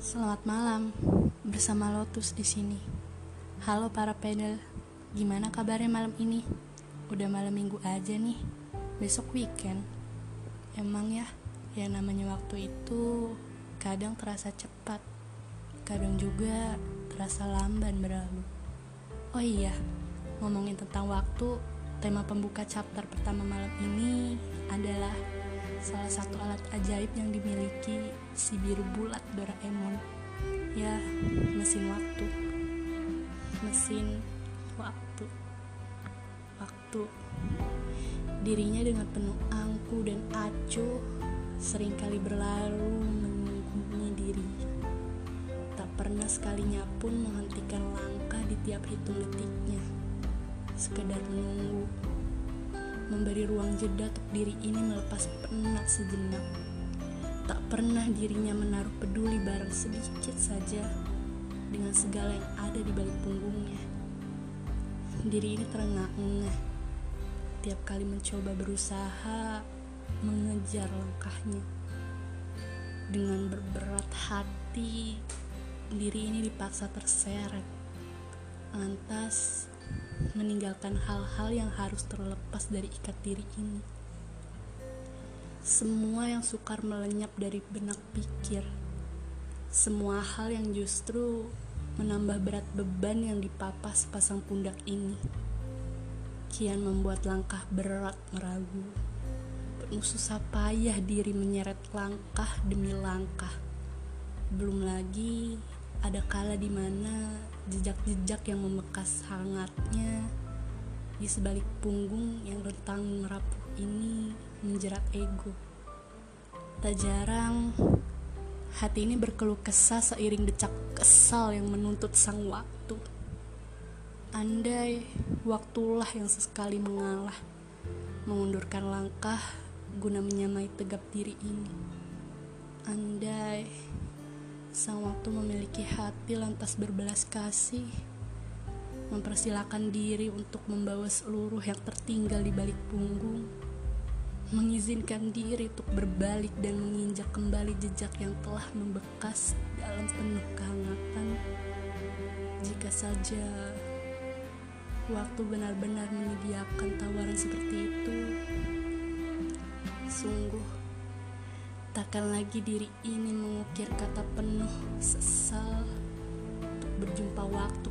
Selamat malam, bersama Lotus di sini. Halo para panel, gimana kabarnya malam ini? Udah malam minggu aja nih, besok weekend. Emang ya, ya namanya waktu itu kadang terasa cepat, kadang juga terasa lamban berlalu. Oh iya, ngomongin tentang waktu, tema pembuka chapter pertama malam ini adalah salah satu alat ajaib yang dimiliki si biru bulat Doraemon. Ya mesin waktu. Mesin waktu. Waktu. Dirinya dengan penuh angku dan acuh sering kali berlalu menunggu diri. Tak pernah sekalinya pun menghentikan langkah di tiap hitung detiknya. Sekedar menunggu memberi ruang jeda untuk diri ini melepas penat sejenak. Tak pernah dirinya menaruh peduli barang sedikit saja dengan segala yang ada di balik punggungnya. Diri ini terengah-engah tiap kali mencoba berusaha mengejar langkahnya. Dengan berberat hati, diri ini dipaksa terseret. Lantas, meninggalkan hal-hal yang harus terlepas dari ikat diri ini. Semua yang sukar melenyap dari benak pikir, semua hal yang justru menambah berat beban yang dipapas pasang pundak ini, kian membuat langkah berat meragu. Penuh susah payah diri menyeret langkah demi langkah. Belum lagi ada kala di mana jejak-jejak yang membekas hangatnya di sebalik punggung yang rentang merapuh ini menjerat ego. Tak jarang hati ini berkeluh kesah seiring decak kesal yang menuntut sang waktu. Andai waktulah yang sesekali mengalah, mengundurkan langkah guna menyamai tegap diri ini. Andai Sang waktu memiliki hati lantas berbelas kasih, mempersilahkan diri untuk membawa seluruh yang tertinggal di balik punggung, mengizinkan diri untuk berbalik dan menginjak kembali jejak yang telah membekas dalam penuh kehangatan. Jika saja waktu benar-benar menyediakan tawaran seperti itu, sungguh Takkan lagi diri ini mengukir kata penuh sesal untuk berjumpa waktu.